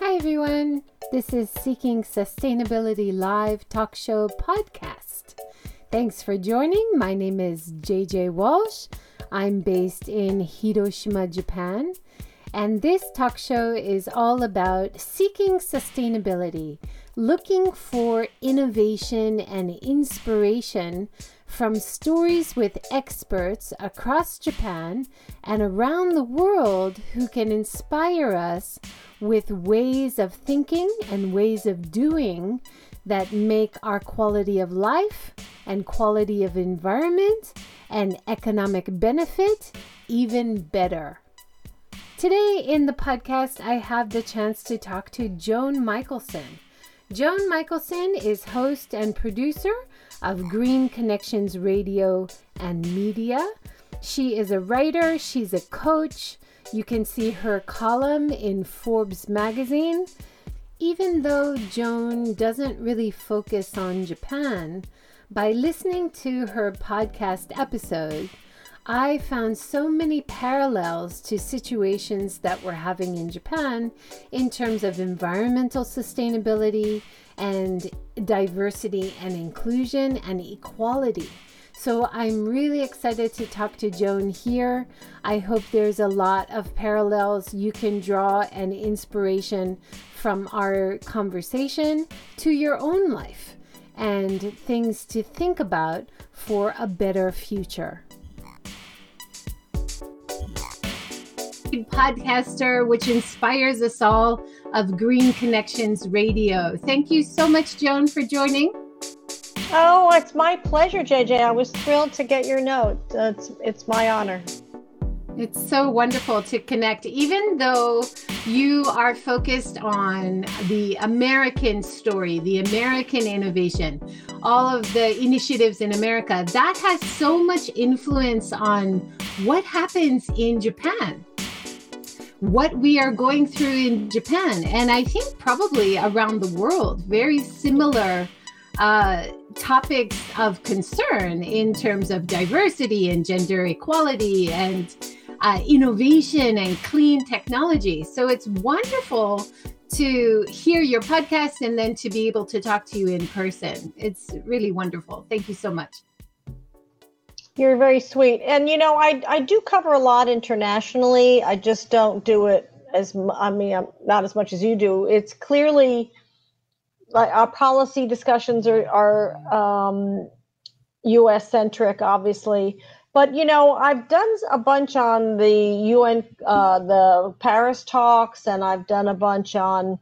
Hi, everyone. This is Seeking Sustainability Live Talk Show Podcast. Thanks for joining. My name is JJ Walsh. I'm based in Hiroshima, Japan. And this talk show is all about seeking sustainability, looking for innovation and inspiration from stories with experts across Japan and around the world who can inspire us with ways of thinking and ways of doing that make our quality of life and quality of environment and economic benefit even better. Today in the podcast, I have the chance to talk to Joan Michelson. Joan Michelson is host and producer of Green Connections Radio and Media. She is a writer, she's a coach. You can see her column in Forbes magazine. Even though Joan doesn't really focus on Japan, by listening to her podcast episode, I found so many parallels to situations that we're having in Japan in terms of environmental sustainability and diversity and inclusion and equality. So I'm really excited to talk to Joan here. I hope there's a lot of parallels you can draw and inspiration from our conversation to your own life and things to think about for a better future. Podcaster, which inspires us all of Green Connections Radio. Thank you so much, Joan, for joining. Oh, it's my pleasure, JJ. I was thrilled to get your note. It's, it's my honor. It's so wonderful to connect, even though you are focused on the American story, the American innovation, all of the initiatives in America. That has so much influence on what happens in Japan what we are going through in Japan, and I think probably around the world, very similar uh, topics of concern in terms of diversity and gender equality and uh, innovation and clean technology. So it's wonderful to hear your podcast and then to be able to talk to you in person. It's really wonderful. Thank you so much. You're very sweet. And you know, I I do cover a lot internationally. I just don't do it as I mean, not as much as you do. It's clearly like our policy discussions are are um, U.S. centric, obviously. But you know, I've done a bunch on the UN, uh, the Paris talks, and I've done a bunch on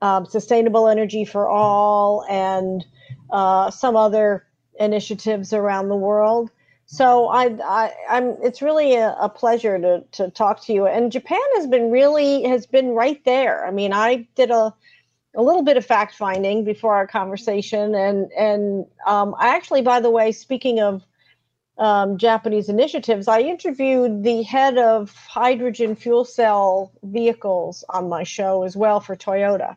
um, sustainable energy for all, and uh, some other initiatives around the world. So I, I am it's really a, a, pleasure to to talk to you. And Japan has been really has been right there. I mean, I did a a little bit of fact finding before our conversation, and and um, I actually, by the way, speaking of um, Japanese initiatives, I interviewed the head of hydrogen fuel cell vehicles on my show as well for Toyota.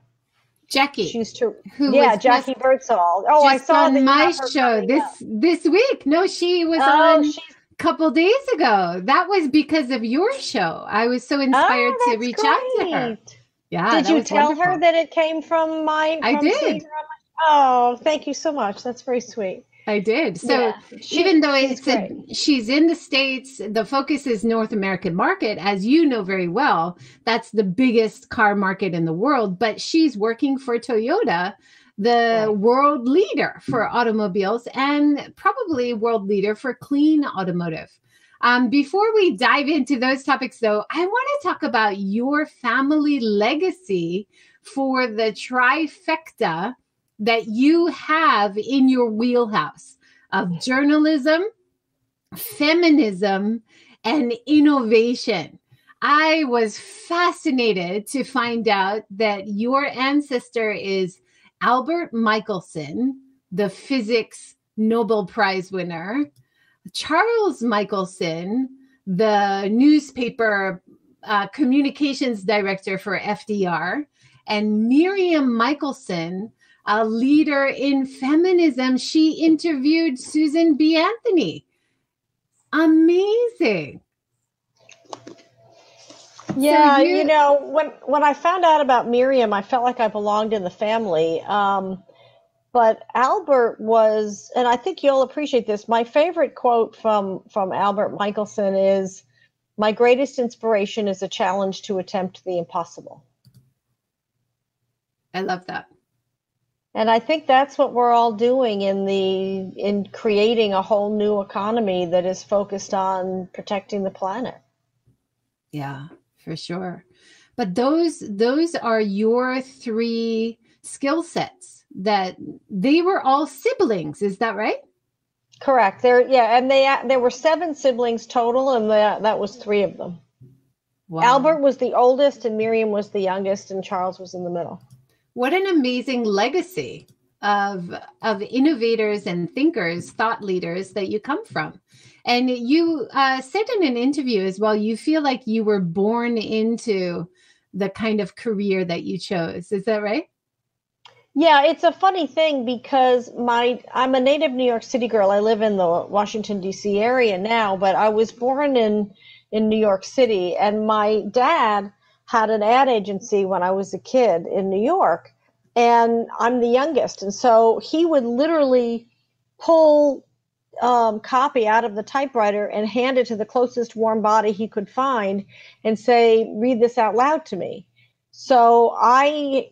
Jackie. She's to who yeah, Jackie just, Birdsall. Oh, I saw on my show this up. this week. No, she was oh, on a couple days ago. That was because of your show. I was so oh, inspired oh, to reach great. out to her. Yeah. Did you tell wonderful. her that it came from my? From I did. Oh, thank you so much. That's very sweet. I did. So yeah, she, even though it's a, she's in the states, the focus is North American market, as you know very well. That's the biggest car market in the world. But she's working for Toyota, the right. world leader for automobiles, and probably world leader for clean automotive. Um, before we dive into those topics, though, I want to talk about your family legacy for the trifecta that you have in your wheelhouse of journalism, feminism, and innovation. I was fascinated to find out that your ancestor is Albert Michelson, the physics Nobel Prize winner, Charles Michelson, the newspaper uh, communications director for FDR, and Miriam Michelson, a leader in feminism. She interviewed Susan B. Anthony. Amazing. Yeah, so you, you, know, when when I found out about Miriam, I felt like I belonged in the family. Um, but Albert was, and I think you'll appreciate this. My favorite quote from from Albert Michelson is, "My greatest inspiration is a challenge to attempt the impossible." I love that. And I think that's what we're all doing in the in creating a whole new economy that is focused on protecting the planet. Yeah, for sure. But those those are your three skill sets that they were all siblings, is that right? Correct. There yeah, and they there were seven siblings total and that that was 3 of them. Wow. Albert was the oldest and Miriam was the youngest and Charles was in the middle what an amazing legacy of of innovators and thinkers thought leaders that you come from. And you uh, said in an interview as well you feel like you were born into the kind of career that you chose. Is that right? Yeah it's a funny thing because my i'm a native new york city girl. I live in the washington d.c area now but i was born in in new york city. And my dad had an ad agency when I was a kid in New York, and I'm the youngest. And so he would literally pull um, copy out of the typewriter and hand it to the closest warm body he could find and say, read this out loud to me. So I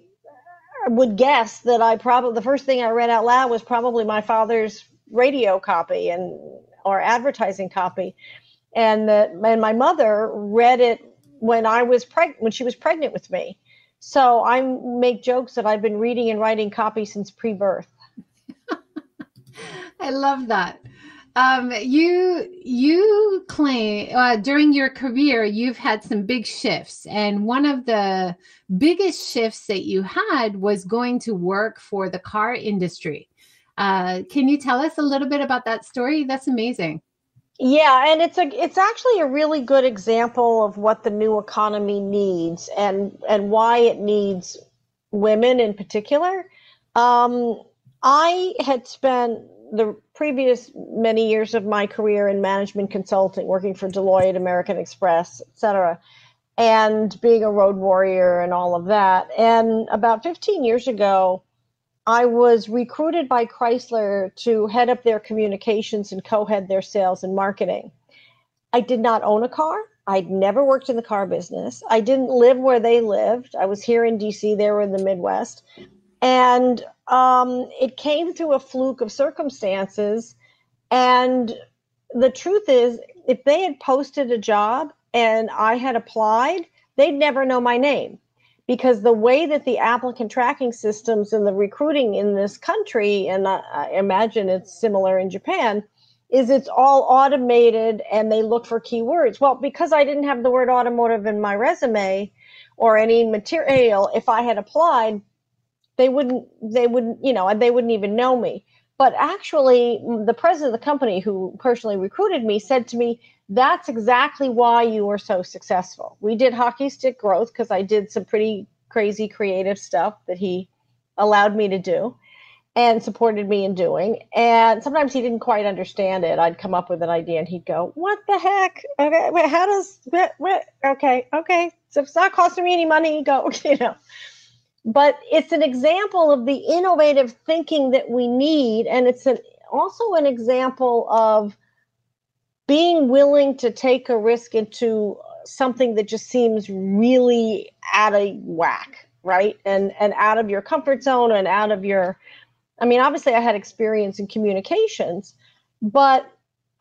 would guess that I probably, the first thing I read out loud was probably my father's radio copy and or advertising copy and that and my mother read it when I was pregnant, when she was pregnant with me. So I make jokes that I've been reading and writing copy since pre-birth. I love that. Um, you you claim uh, during your career you've had some big shifts, and one of the biggest shifts that you had was going to work for the car industry. Uh, can you tell us a little bit about that story? That's amazing. Yeah, and it's a it's actually a really good example of what the new economy needs and and why it needs women in particular. Um, I had spent the previous many years of my career in management consulting, working for Deloitte, American Express, etc., and being a road warrior and all of that. And about 15 years ago, I was recruited by Chrysler to head up their communications and co head their sales and marketing. I did not own a car. I'd never worked in the car business. I didn't live where they lived. I was here in DC, they were in the Midwest. And um, it came through a fluke of circumstances. And the truth is, if they had posted a job and I had applied, they'd never know my name because the way that the applicant tracking systems and the recruiting in this country, and I, imagine it's similar in Japan, is it's all automated and they look for keywords. Well, because I didn't have the word automotive in my resume or any material, if I had applied, they wouldn't, they wouldn't, you know, they wouldn't even know me. But actually, the president of the company who personally recruited me said to me, that's exactly why you were so successful. We did hockey stick growth because I did some pretty crazy creative stuff that he allowed me to do and supported me in doing. And sometimes he didn't quite understand it. I'd come up with an idea and he'd go, What the heck? Okay, wait, how does what, what okay, okay. So it's not costing me any money, go, you know. But it's an example of the innovative thinking that we need. And it's an also an example of being willing to take a risk into something that just seems really out of whack right? And and out of your comfort zone and out of your i mean obviously i had experience in communications but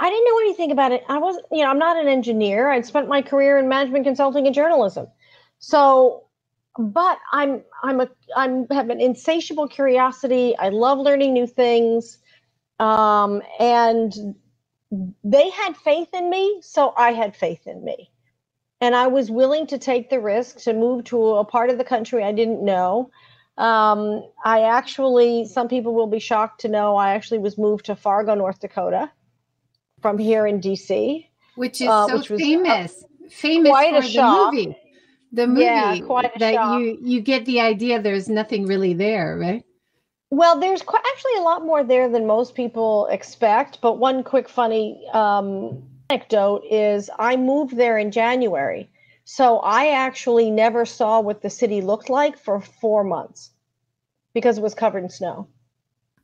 i didn't know anything about it. I wasn't you know i'm not an engineer. I'd spent my career in management consulting and journalism. So but i'm i'm a i'm have an insatiable curiosity. I love learning new things. Um, and they had faith in me, so I had faith in me. And I was willing to take the risk to move to a part of the country I didn't know. Um, I actually, some people will be shocked to know, I actually was moved to Fargo, North Dakota from here in DC. Which is uh, so which was, famous. Uh, famous quite for a the shock. movie. The movie yeah, that shock. you you get the idea there's nothing really there, right? Well, there's actually a lot more there than most people expect. But one quick funny um, anecdote is I moved there in January. So I actually never saw what the city looked like for four months because it was covered in snow.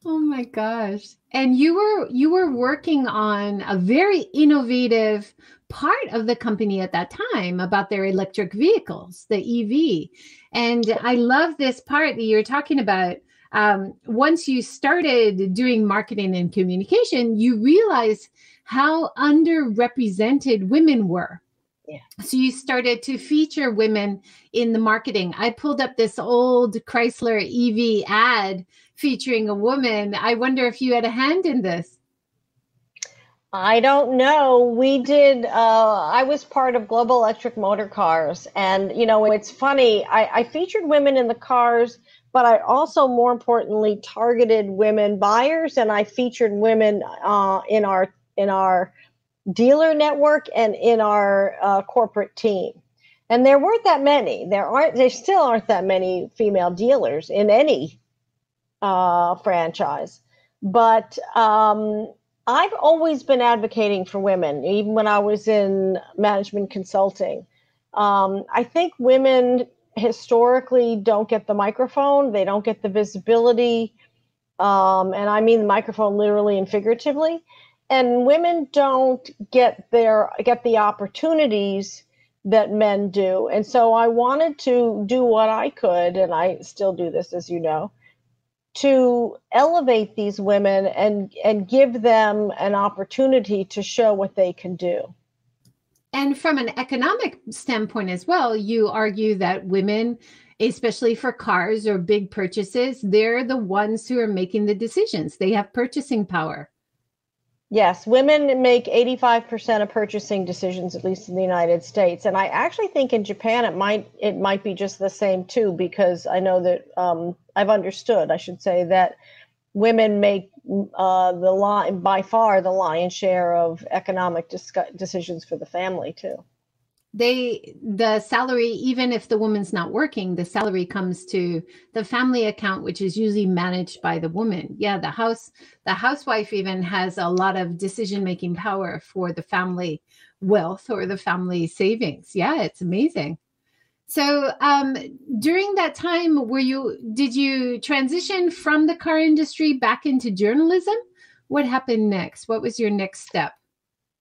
Oh my gosh. And you were you were working on a very innovative part of the company at that time about their electric vehicles, the EV. And I love this part that you're talking about. Um, once you started doing marketing and communication, you realized how underrepresented women were. Yeah. So you started to feature women in the marketing. I pulled up this old Chrysler EV ad featuring a woman. I wonder if you had a hand in this. I don't know. We did. Uh, I was part of Global Electric Motor Cars, and you know, it's funny. I, I featured women in the cars, but I also, more importantly, targeted women buyers, and I featured women uh, in our in our dealer network and in our uh, corporate team. And there weren't that many. There aren't. There still aren't that many female dealers in any uh, franchise. But um, I've always been advocating for women, even when I was in management consulting. Um, I think women historically don't get the microphone, they don't get the visibility. Um, and I mean the microphone literally and figuratively. And women don't get their get the opportunities that men do. And so I wanted to do what I could, and I still do this, as you know, to elevate these women and and give them an opportunity to show what they can do. And from an economic standpoint as well, you argue that women, especially for cars or big purchases, they're the ones who are making the decisions. They have purchasing power. Yes, women make 85% of purchasing decisions, at least in the United States. And I actually think in Japan it might it might be just the same too, because I know that um, I've understood, I should say, that women make uh, the line by far the lion's share of economic decisions for the family too. They the salary even if the woman's not working the salary comes to the family account which is usually managed by the woman. Yeah the house the housewife even has a lot of decision making power for the family wealth or the family savings. Yeah it's amazing so um, during that time were you did you transition from the car industry back into journalism what happened next what was your next step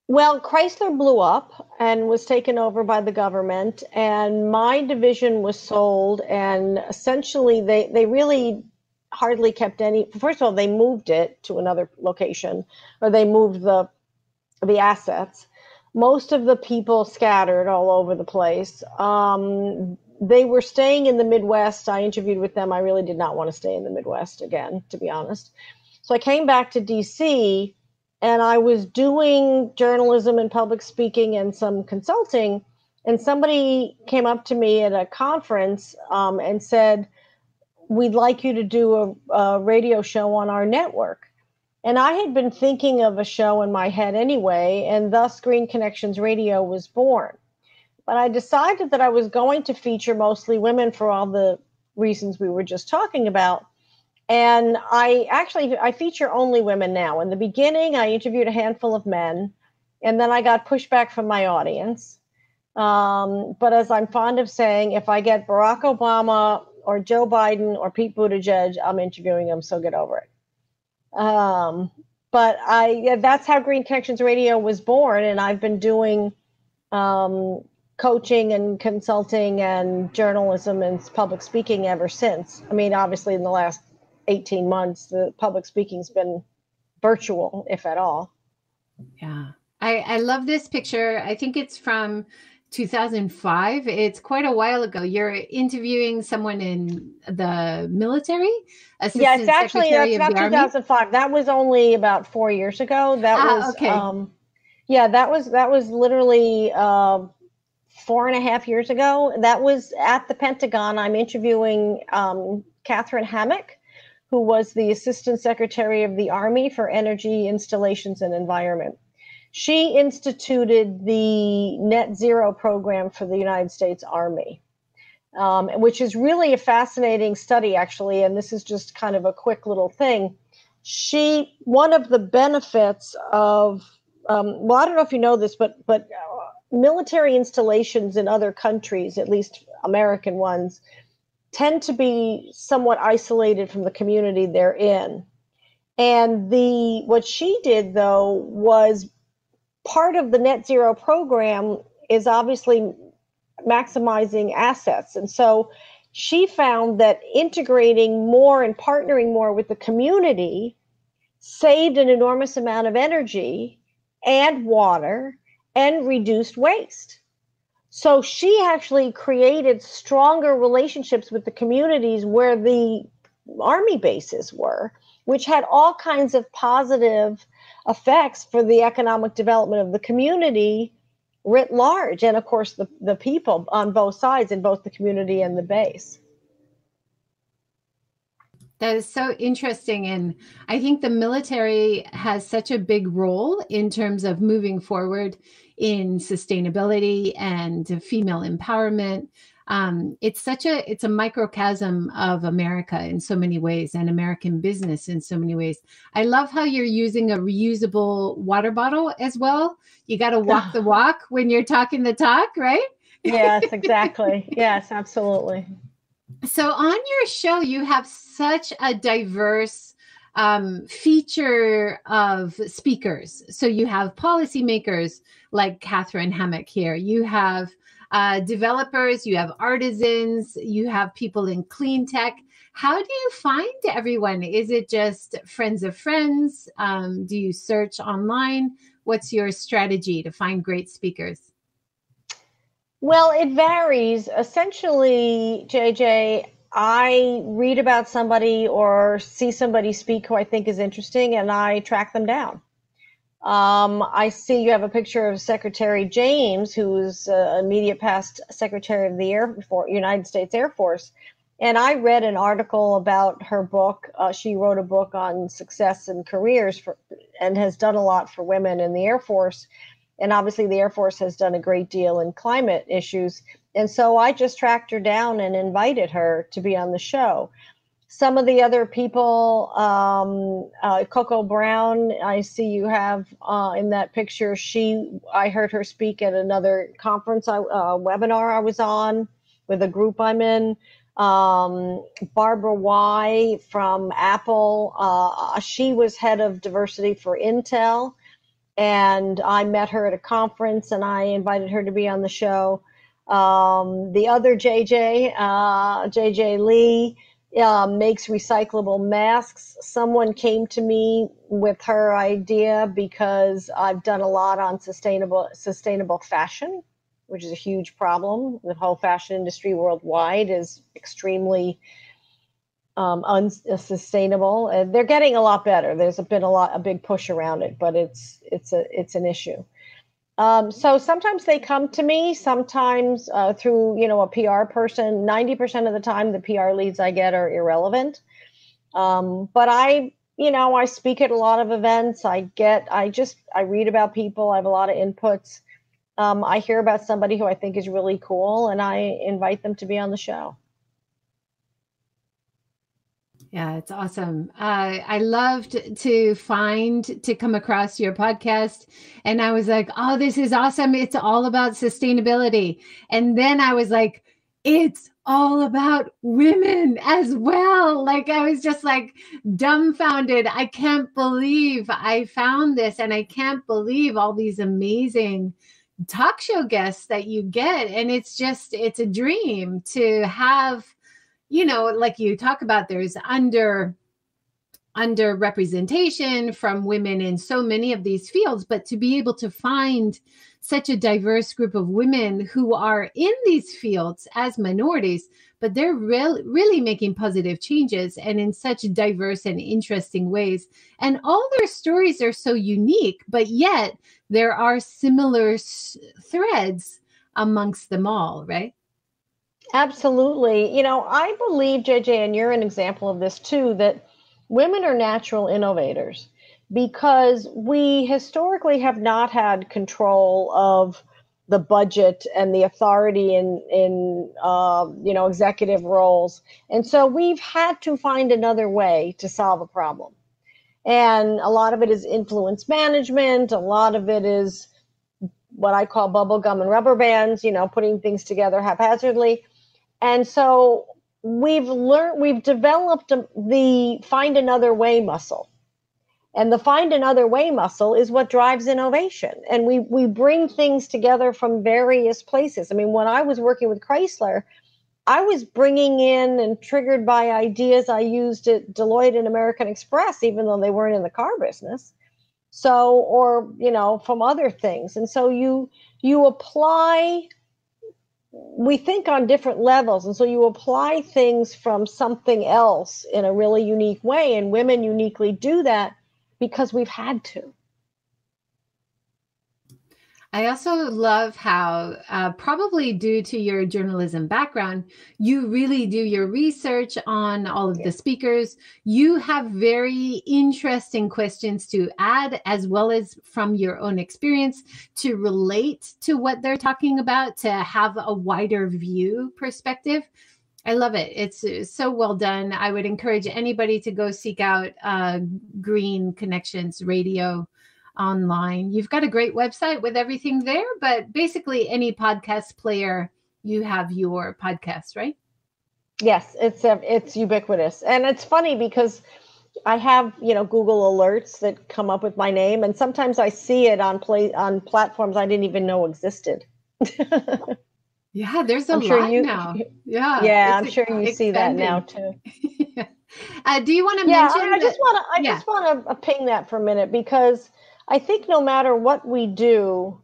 well, Chrysler blew up and was taken over by the government, and my division was sold. And essentially, they, they really hardly kept any. First of all, they moved it to another location, or they moved the the assets. Most of the people scattered all over the place. Um, they were staying in the Midwest. I interviewed with them. I really did not want to stay in the Midwest again, to be honest. So I came back to DC and I was doing journalism and public speaking and some consulting. And somebody came up to me at a conference um, and said, We'd like you to do a, a radio show on our network. And I had been thinking of a show in my head anyway, and thus Green Connections Radio was born. But I decided that I was going to feature mostly women for all the reasons we were just talking about. And i actually i feature only women now. In the beginning i interviewed a handful of men and then i got pushback from my audience. Um, but as i'm fond of saying if i get barack obama or joe biden or pete buttigieg i'm interviewing them so get over it um, but i that's how green connections radio was born and i've been doing um, coaching and consulting and journalism and public speaking ever since i mean obviously in the last 18 months, the public speaking's been virtual, if at all. Yeah. I, I love this picture. I think it's from 2005. It's quite a while ago. You're interviewing someone in the military. Assistant yeah, it's actually that's not 2005. Army. That was only about four years ago. That ah, was okay. Um, yeah, that was that was literally uh, four and a half years ago. That was at the Pentagon. I'm interviewing um, Kathryn Hammack, who was the Assistant Secretary of the Army for Energy Installations and Environment. She instituted the net zero program for the United States Army, um, which is really a fascinating study, actually. And this is just kind of a quick little thing. She, one of the benefits of, um, well, I don't know if you know this, but but military installations in other countries, at least American ones, tend to be somewhat isolated from the community they're in. And the what she did though was part of the net zero program is obviously maximizing assets. And so she found that integrating more and partnering more with the community saved an enormous amount of energy and water and reduced waste. So she actually created stronger relationships with the communities where the army bases were, which had all kinds of positive effects for the economic development of the community writ large and of course the, the people on both sides in both the community and the base. That is so interesting and i think the military has such a big role in terms of moving forward in sustainability and female empowerment um, it's such a it's a microcosm of america in so many ways and american business in so many ways. I love how you're using a reusable water bottle as well. You got to walk the walk when you're talking the talk right? Yes exactly. Yes absolutely. So on your show you have such a diverse um, feature of speakers. So you have policymakers like catherine hammack here. You have uh, developers, you have artisans, you have people in clean tech. How do you find everyone? Is it just friends of friends? Um, do you search online? What's your strategy to find great speakers? Well, it varies. Essentially, JJ, I read about somebody or see somebody speak who I think is interesting and I track them down. Um, I see you have a picture of Secretary James, who's uh, immediate past Secretary of the Air Force, United States Air Force. And I read an article about her book. Uh, she wrote a book on success and careers for, and has done a lot for women in the Air Force. And obviously, the Air Force has done a great deal in climate issues. And so I just tracked her down and invited her to be on the show some of the other people, um, uh, Coco Brown, I see you have uh, in that picture. She, I heard her speak at another conference, I, uh, webinar I was on with a group I'm in. Um, Barbara Whye from Apple, uh, she was head of diversity for Intel, and I met her at a conference, and I invited her to be on the show. Um, the other JJ, JJ uh, Lee uh, makes recyclable masks. Someone came to me with her idea because I've done a lot on sustainable sustainable fashion, which is a huge problem. The whole fashion industry worldwide is extremely um, unsustainable. And they're getting a lot better. There's been a lot a big push around it, but it's it's a it's an issue. Um, so sometimes they come to me, sometimes uh, through you know a PR person. Ninety percent of the time, the PR leads I get are irrelevant. Um, but I, you know, I speak at a lot of events. I get, I just, I read about people. I have a lot of inputs. Um, I hear about somebody who I think is really cool, and I invite them to be on the show. Yeah, it's awesome. Uh, I loved to find to come across your podcast, and I was like, "Oh, this is awesome! It's all about sustainability." And then I was like, "It's all about women as well." Like I was just like dumbfounded. I can't believe I found this, and I can't believe all these amazing talk show guests that you get, and it's just it's a dream to have you know, like you talk about, there's under under representation from women in so many of these fields but to be able to find such a diverse group of women who are in these fields as minorities but they're really making positive changes and in such diverse and interesting ways. And all their stories are so unique but yet there are similar s- threads amongst them all right Absolutely. You know, I believe, JJ, and you're an example of this too, that women are natural innovators because we historically have not had control of the budget and the authority in in uh, you know executive roles, and so we've had to find another way to solve a problem. And a lot of it is influence management. A lot of it is what I call bubble gum and rubber bands, you know, putting things together haphazardly. And so we've learned, we've developed the find another way muscle. And the find another way muscle is what drives innovation. And we, we bring things together from various places. I mean, when I was working with Chrysler, I was bringing in and triggered by ideas I used at Deloitte and American Express, even though they weren't in the car business. So, or you know, from other things, and so you you apply. We think on different levels, and so you apply things from something else in a really unique way, and women uniquely do that because we've had to. I also love how, uh, probably due to your journalism background, you really do your research on all of yeah. the speakers. You have very interesting questions to add, as well as from your own experience to relate to what they're talking about, to have a wider view perspective. I love it. It's, it's so well done. I would encourage anybody to go seek out uh, Green Connections Radio online. You've got a great website with everything there, but basically any podcast player, you have your podcast, right? Yes, it's uh, it's ubiquitous, and it's funny because I have you know Google alerts that come up with my name, and sometimes I see it on play on platforms I didn't even know existed. yeah, there's a I'm lot sure you, now. Yeah, yeah, I'm sure you see that now too. uh, do you want to yeah, mention? I, I just want to I yeah. just want to ping that for a minute because I think no matter what we do,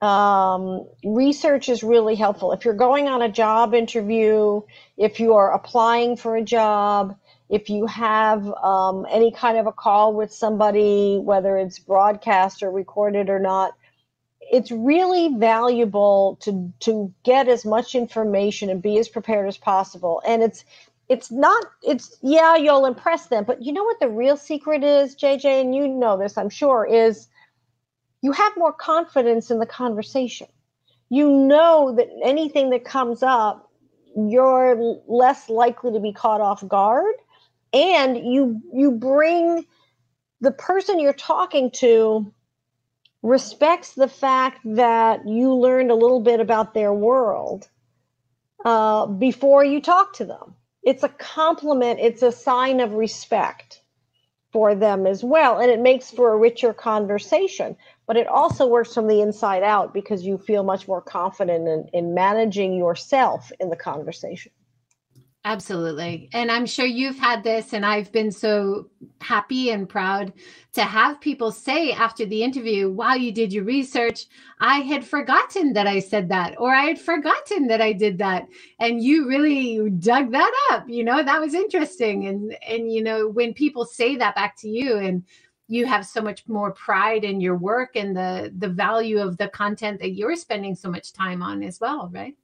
um, research is really helpful. If you're going on a job interview, if you are applying for a job, if you have um, any kind of a call with somebody, whether it's broadcast or recorded or not, it's really valuable to to get as much information and be as prepared as possible. And it's it's not it's yeah you'll impress them but you know what the real secret is jj and you know this i'm sure is you have more confidence in the conversation. You know that anything that comes up you're less likely to be caught off guard. And you you bring the person you're talking to respects the fact that you learned a little bit about their world uh, before you talk to them it's a compliment, it's a sign of respect for them as well. And it makes for a richer conversation. But it also works from the inside out because you feel much more confident in, in managing yourself in the conversation. Absolutely. And I'm sure you've had this, and I've been so happy and proud to have people say after the interview, Wow, you did your research. I had forgotten that I said that, or I had forgotten that I did that. And you really dug that up. You know, that was interesting. And, and, you know, when people say that back to you and, you have so much more pride in your work and the the value of the content that you're spending so much time on as well right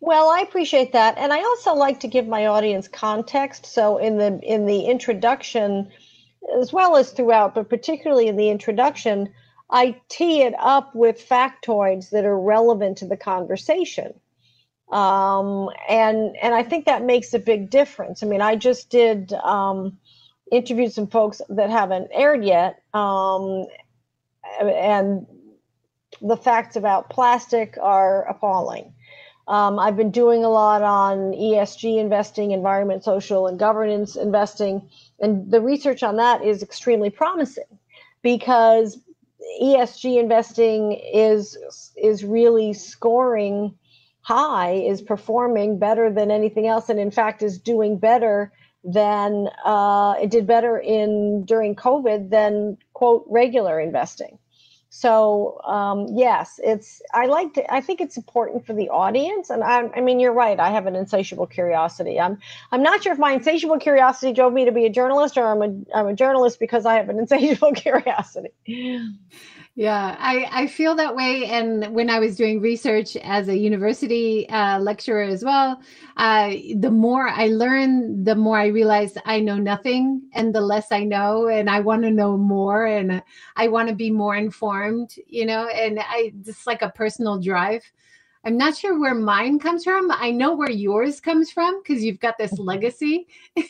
well, I appreciate that, and I also like to give my audience context. So in the in the introduction, as well as throughout, but particularly in the introduction, I tee it up with factoids that are relevant to the conversation. Um, and and I think that makes a big difference. I mean, I just did um, interviewed some folks that haven't aired yet, um, and the facts about plastic are appalling. Um, I've been doing a lot on ESG investing, environment, social, and governance investing, and the research on that is extremely promising because ESG investing is is really scoring high, is performing better than anything else, and in fact is doing better than uh, it did better in during COVID than quote regular investing. So um, yes, it's I like to. I think it's important for the audience, and I, I mean you're right. I have an insatiable curiosity. I'm I'm not sure if my insatiable curiosity drove me to be a journalist, or I'm a I'm a journalist because I have an insatiable curiosity. Yeah, I, I feel that way. And when I was doing research as a university uh, lecturer as well, uh, the more I learn, the more I realize I know nothing and the less I know. And I want to know more and I want to be more informed, you know, and I just like a personal drive. I'm not sure where mine comes from. I know where yours comes from because you've got this legacy.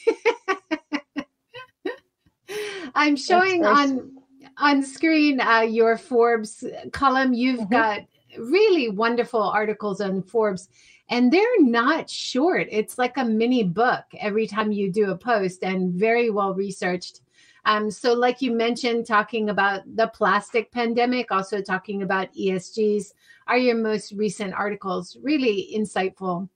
I'm showing on on screen uh, your Forbes column. You've mm-hmm. got really wonderful articles on Forbes, and they're not short. It's like a mini book every time you do a post, and very well researched. Um, so, like you mentioned, talking about the plastic pandemic, also talking about ESGs, are your most recent articles really insightful?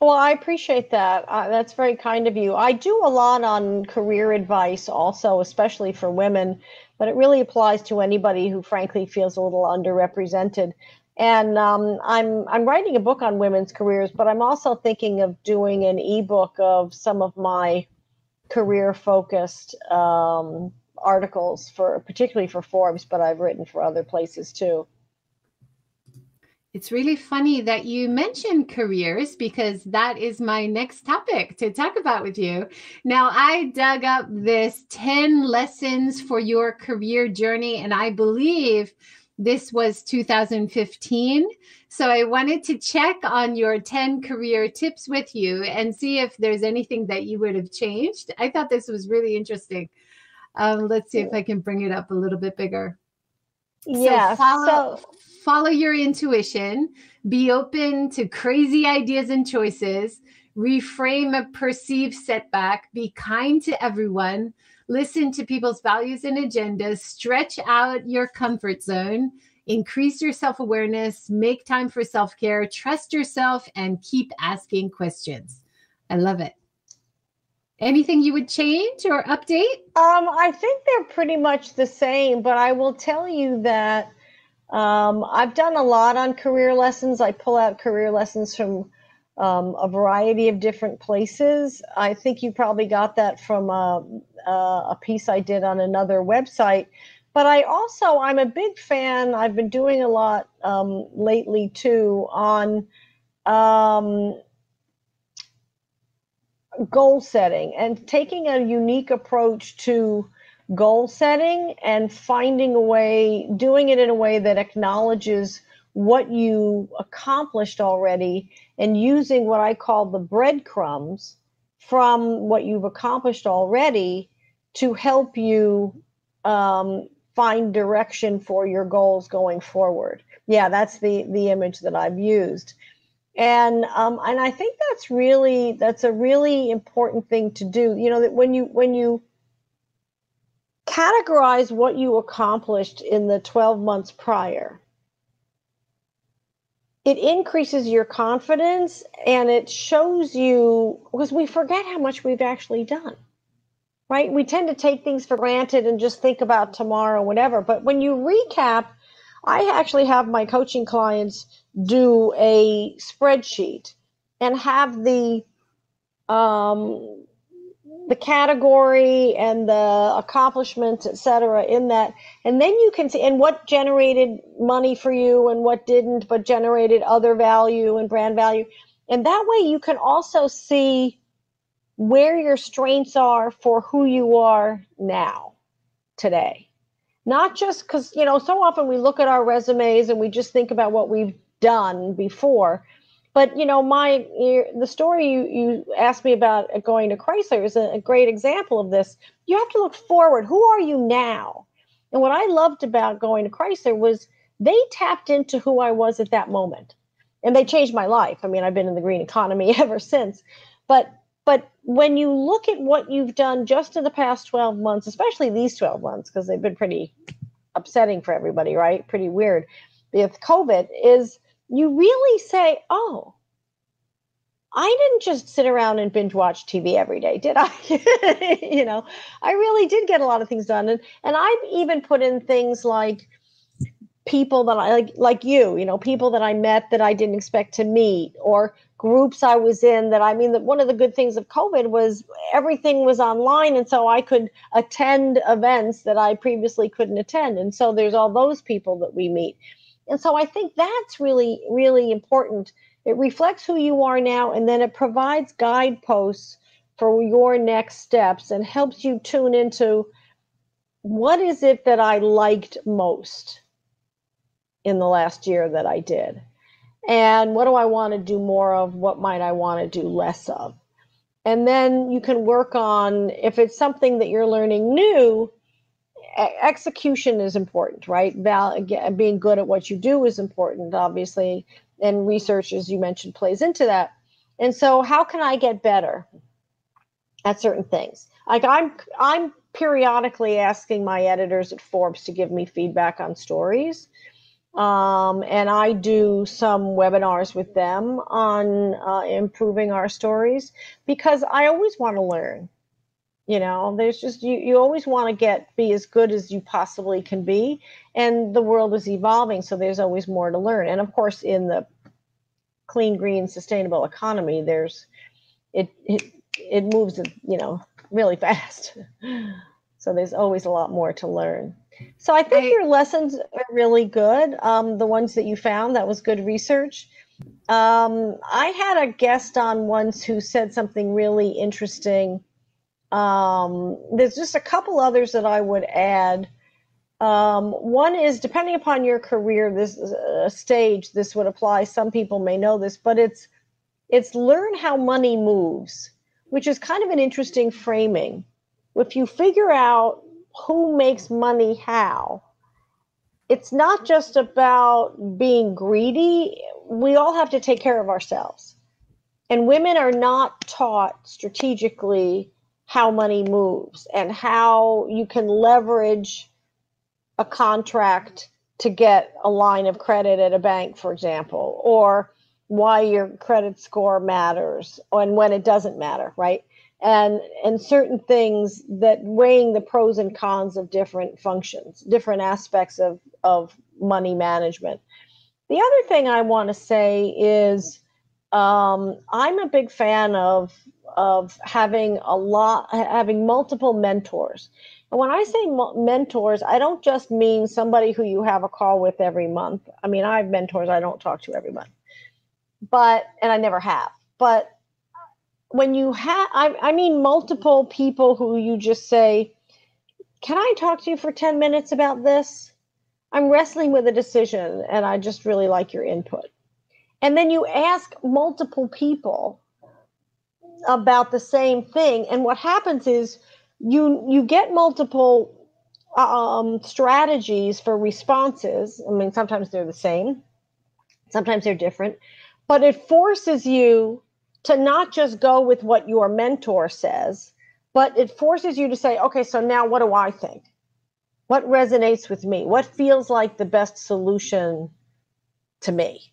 Well, I appreciate that. Uh, that's very kind of you. I do a lot on career advice also, especially for women, but it really applies to anybody who frankly feels a little underrepresented. And um, I'm I'm writing a book on women's careers, but I'm also thinking of doing an ebook of some of my career focused um, articles for particularly for Forbes, but I've written for other places too. It's really funny that you mentioned careers because that is my next topic to talk about with you. Now, I dug up this 10 lessons for your career journey, and I believe this was 2015. So I wanted to check on your 10 career tips with you and see if there's anything that you would have changed. I thought this was really interesting. Um, let's see if I can bring it up a little bit bigger. Yeah. So follow, so follow your intuition, be open to crazy ideas and choices, reframe a perceived setback, be kind to everyone, listen to people's values and agendas, stretch out your comfort zone, increase your self awareness, make time for self care, trust yourself, and keep asking questions. I love it. Anything you would change or update? Um, I think they're pretty much the same, but I will tell you that um, I've done a lot on career lessons. I pull out career lessons from um, a variety of different places. I think you probably got that from a, a, piece I did on another website. But I also, I'm a big fan. I've been doing a lot um, lately too on um, goal setting and taking a unique approach to goal setting and finding a way, doing it in a way that acknowledges what you accomplished already and using what I call the breadcrumbs from what you've accomplished already to help you um, find direction for your goals going forward. Yeah, that's the the image that I've used, and um, and I think that's really that's a really important thing to do. You know that when you when you categorize what you accomplished in the 12 months prior. It increases your confidence and it shows you because we forget how much we've actually done, right? We tend to take things for granted and just think about tomorrow, whatever. But when you recap, I actually have my coaching clients do a spreadsheet and have the um, the category and the accomplishments, et cetera, in that. And then you can see, and what generated money for you and what didn't, but generated other value and brand value. And that way you can also see where your strengths are for who you are now, today. Not just because, you know, so often we look at our resumes and we just think about what we've done before. But you know my the story you, you asked me about going to chrysler is a, a great example of this. You have to look forward. Who are you now? And what i loved about going to chrysler was they tapped into who i was at that moment. And they changed my life. I mean i've been in the green economy ever since. But but when you look at what you've done just in the past 12 months especially these 12 months because they've been pretty upsetting for everybody right? Pretty weird with covid is you really say, oh, I didn't just sit around and binge watch TV every day, did I? you know, I really did get a lot of things done. And, and I've even put in things like people that I like, like you, you know, people that I met that I didn't expect to meet or groups I was in that I mean that one of the good things of COVID was everything was online and so I could attend events that I previously couldn't attend. And so there's all those people that we meet. And so I think that's really, really important. It reflects who you are now, and then it provides guideposts for your next steps and helps you tune into what is it that I liked most in the last year that I did? And what do I want to do more of? What might I want to do less of? And then you can work on if it's something that you're learning new, execution is important, right? Val- being good at what you do is important, obviously, and research, as you mentioned, plays into that. And so, how can I get better at certain things? Like I'm, I'm periodically asking my editors at Forbes to give me feedback on stories. Um, and I do some webinars with them on uh, improving our stories because I always want to learn. You know, there's just you, you always want to get be as good as you possibly can be, and the world is evolving, so there's always more to learn. And of course, in the clean, green, sustainable economy, there's it it, it moves, you know, really fast. so there's always a lot more to learn. So I think I, your lessons are really good. Um, the ones that you found, that was good research. Um, I had a guest on once who said something really interesting. Um, there's just a couple others that I would add. Um, one is depending upon your career, this uh, stage, this would apply. Some people may know this, but it's it's learn how money moves, which is kind of an interesting framing. If you figure out who makes money how. It's not just about being greedy. We all have to take care of ourselves. And women are not taught strategically how money moves and how you can leverage a contract to get a line of credit at a bank, for example, or why your credit score matters and when it doesn't matter, right? and and certain things that weighing the pros and cons of different functions different aspects of of money management the other thing i want to say is um, i'm a big fan of of having a lot having multiple mentors. And when i say mentors i don't just mean somebody who you have a call with every month. I mean i have mentors i don't talk to every month. But and i never have. But when you have I, I mean multiple people who you just say can i talk to you for 10 minutes about this? I'm wrestling with a decision and i just really like your input. And then you ask multiple people about the same thing and what happens is you you get multiple um, strategies for responses i mean sometimes they're the same sometimes they're different but it forces you to not just go with what your mentor says, but it forces you to say, okay, so now what do I think? What resonates with me? What feels like the best solution to me?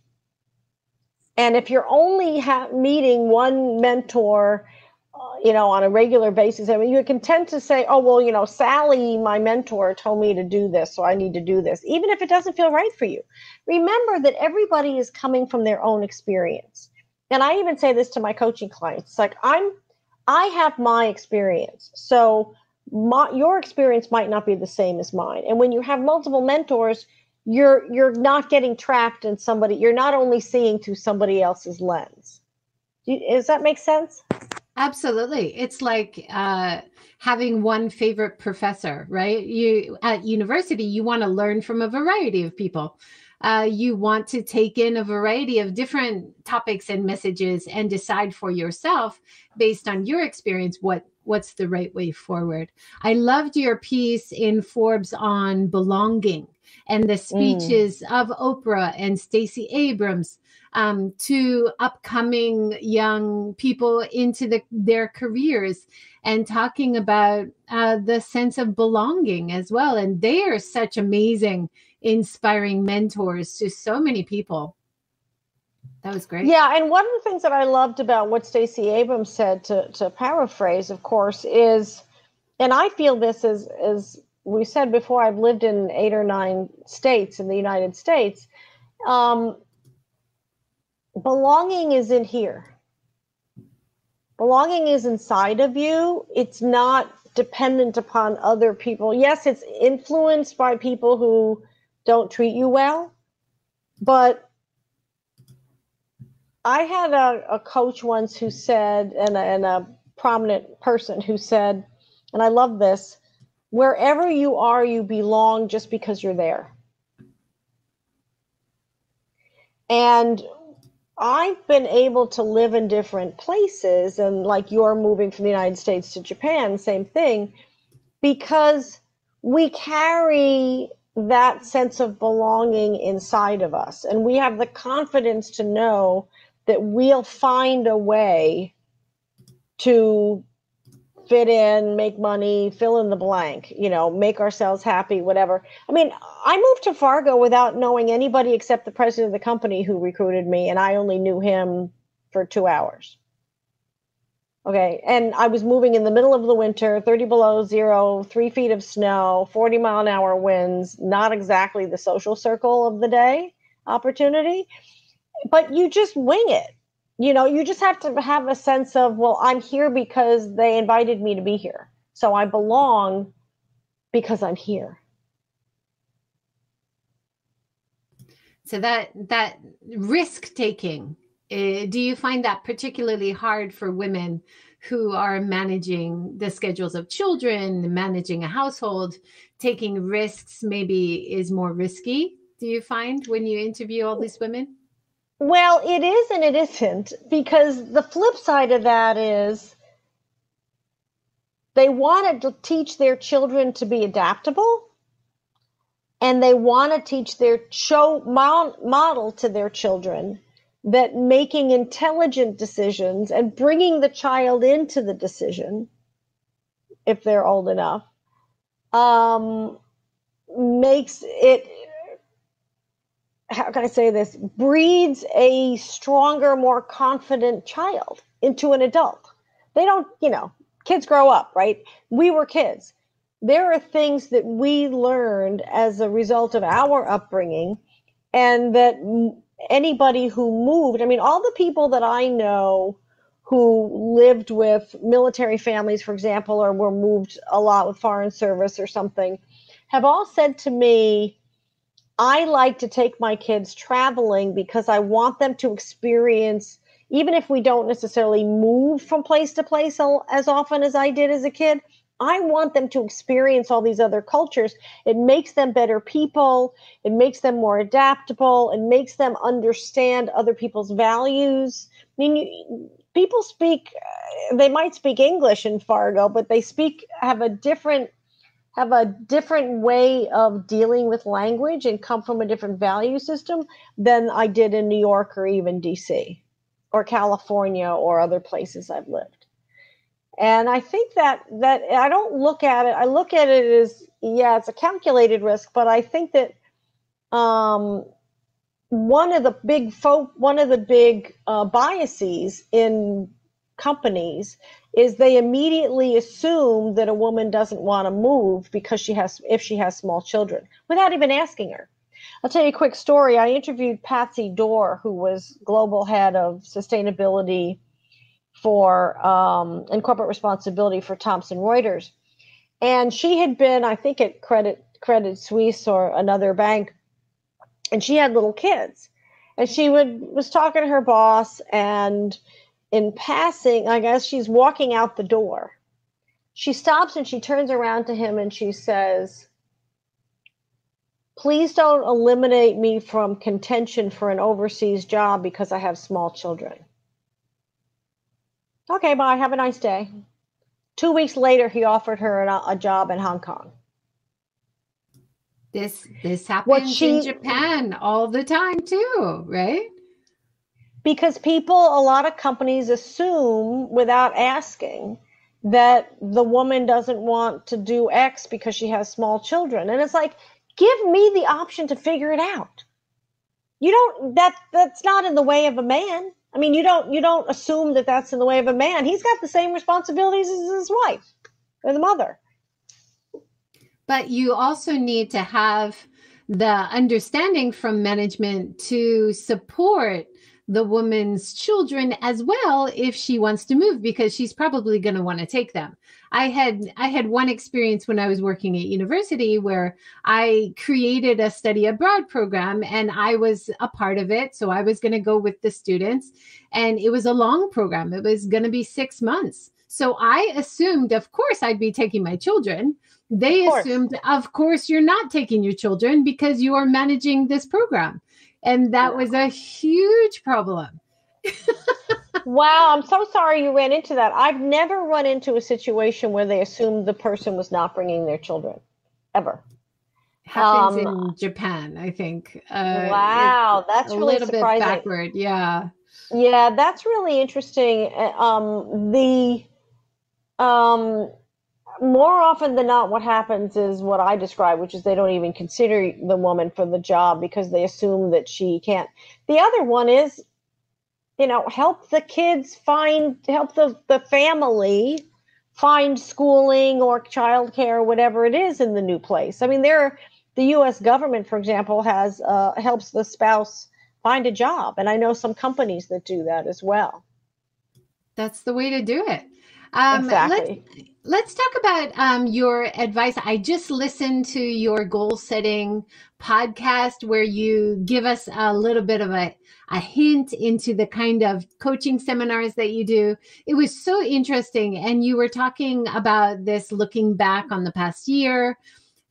And if you're only ha- meeting one mentor, uh, you know, on a regular basis, I mean, you can tend to say, oh, well, you know, Sally, my mentor, told me to do this, so I need to do this, even if it doesn't feel right for you. Remember that everybody is coming from their own experience and I even say this to my coaching clients like I'm I have my experience. So my, your experience might not be the same as mine. And when you have multiple mentors, you're you're not getting trapped in somebody you're not only seeing through somebody else's lens. Does that make sense? Absolutely. It's like uh, having one favorite professor, right? You at university, you want to learn from a variety of people uh, you want to take in a variety of different topics and messages and decide for yourself based on your experience what what's the right way forward. I loved your piece in Forbes on belonging and the mm. speeches mm. of Oprah and Stacey Abrams um, to upcoming young people into the, their careers and talking about uh, the sense of belonging as well. And they are such amazing inspiring mentors to so many people. That was great. Yeah, and one of the things that I loved about what Stacey Abrams said, to to paraphrase, of course, is, and I feel this as as we said before. I've lived in eight or nine states in the United States. Um, belonging is in here. Belonging is inside of you. It's not dependent upon other people. Yes, it's influenced by people who don't treat you well. But I had a, a coach once who said, and a, and a prominent person who said, and I love this wherever you are, you belong just because you're there. And I've been able to live in different places, and like you're moving from the United States to Japan, same thing, because we carry that sense of belonging inside of us. And we have the confidence to know that we'll find a way to fit in, make money, fill in the blank, you know, make ourselves happy, whatever. I mean, I moved to Fargo without knowing anybody except the president of the company who recruited me, and I only knew him for two hours. Okay. And I was moving in the middle of the winter, 30 below zero, three feet of snow, 40 mile an hour winds, not exactly the social circle of the day opportunity, but you just wing it. You know, you just have to have a sense of, well, I'm here because they invited me to be here. So I belong because I'm here. So that that risk taking uh, do you find that particularly hard for women who are managing the schedules of children, managing a household, taking risks maybe is more risky? Do you find when you interview all these women? Well, it is and it isn't because the flip side of that is they wanted to teach their children to be adaptable and they want to teach their show model to their children that making intelligent decisions and bringing the child into the decision, if they're old enough, um, makes it, how can I say this, breeds a stronger, more confident child into an adult. They don't, you know, kids grow up, right? We were kids. There are things that we learned as a result of our upbringing and that anybody who moved, I mean, all the people that I know who lived with military families, for example, or were moved a lot with foreign service or something, have all said to me, I like to take my kids traveling because I want them to experience, even if we don't necessarily move from place to place as often as I did as a kid, I want them to experience all these other cultures. It makes them better people. It makes them more adaptable. It makes them understand other people's values. I mean, you, people speak, they might speak English in Fargo, but they speak, have a different, have a different way of dealing with language and come from a different value system than I did in New York or even DC or California or other places I've lived. And I think that that I don't look at it. I look at it as yeah, it's a calculated risk, but I think that um, one of the big fo- one of the big uh, biases in companies is they immediately assume that a woman doesn't want to move because she has if she has small children without even asking her. I'll tell you a quick story. I interviewed Patsy Doerr, who was global head of sustainability for um, and corporate responsibility for Thomson Reuters, and she had been, I think, at Credit Credit Suisse or another bank, and she had little kids, and she would was talking to her boss, and in passing, I guess she's walking out the door. She stops and she turns around to him and she says, Please don't eliminate me from contention for an overseas job because I have small children. Okay, bye. Have a nice day. Two weeks later, he offered her a, a job in Hong Kong. This this happens she, in Japan all the time too, right? Because people, a lot of companies assume without asking that the woman doesn't want to do X because she has small children, and it's like, give me the option to figure it out. You don't that that's not in the way of a man. I mean, you don't you don't assume that that's in the way of a man. He's got the same responsibilities as his wife or the mother. But you also need to have the understanding from management to support the woman's children as well if she wants to move because she's probably going to want to take them. I had I had one experience when I was working at university where I created a study abroad program and I was a part of it so I was going to go with the students and it was a long program. It was going to be 6 months. So I assumed of course I'd be taking my children. They of assumed of course you're not taking your children because you are managing this program. And that was a huge problem. wow, I'm so sorry you ran into that. I've never run into a situation where they assumed the person was not bringing their children. ever. Happens um, in Japan, I think. Uh, wow, that's a really little surprising. bit backward. Yeah. Yeah, that's really interesting. Uh, um, the um, more often than not, what happens is what I describe, which is they don't even consider the woman for the job because they assume that she can't. The other one is, you know, help the kids find, help the, the family find schooling or childcare or whatever it is in the new place. I mean, there, the U.S. government, for example, has uh, helps the spouse find a job, and I know some companies that do that as well. That's the way to do it. Um, exactly. Let's, let's talk about um, your advice. I just listened to your goal setting podcast where you give us a little bit of a, a hint into the kind of coaching seminars that you do. It was so interesting. And you were talking about this looking back on the past year,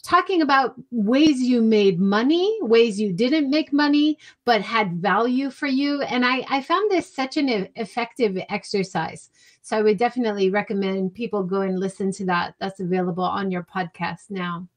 talking about ways you made money, ways you didn't make money, but had value for you. And I, I found this such an effective exercise. So I would definitely recommend people go and listen to that. That's available on your podcast now.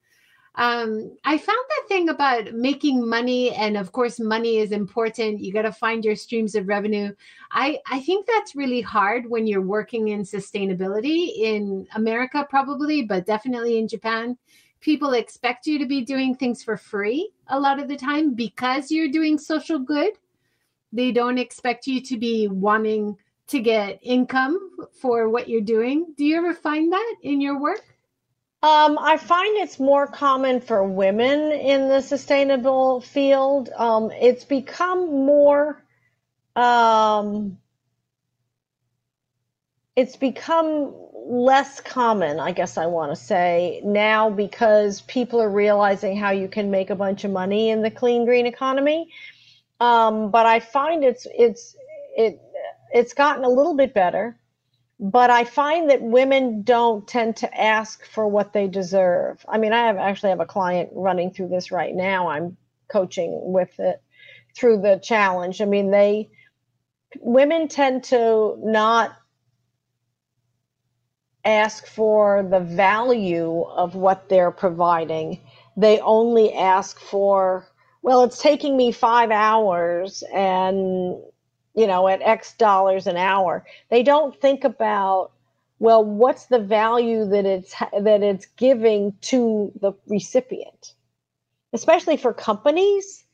Um, I found that thing about making money, and of course, money is important. You got to find your streams of revenue. I, I think that's really hard when you're working in sustainability in America, probably, but definitely in Japan. People expect you to be doing things for free a lot of the time because you're doing social good. They don't expect you to be wanting to get income for what you're doing. Do you ever find that in your work? Um, I find it's more common for women in the sustainable field. Um, it's become more, um, it's become less common, I guess I want to say, now because people are realizing how you can make a bunch of money in the clean green economy. Um, but I find it's it's it it's gotten a little bit better, but I find that women don't tend to ask for what they deserve. I mean, I have actually have a client running through this right now. I'm coaching with it through the challenge. I mean, they women tend to not ask for the value of what they're providing. They only ask for, well, it's taking me five hours and you know, at X dollars an hour. They don't think about, well, what's the value that it's that it's giving to the recipient, especially for companies.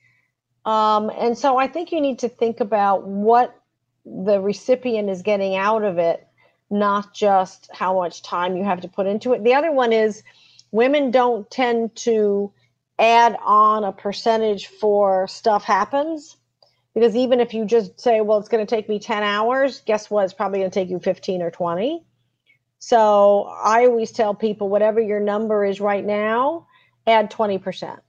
Um, and so I think you need to think about what the recipient is getting out of it, not just how much time you have to put into it. The other one is women don't tend to add on a percentage for stuff happens because even if you just say, well, it's going to take me 10 hours, guess what? It's probably going to take you 15 or 20. So I always tell people whatever your number is right now, add 20%,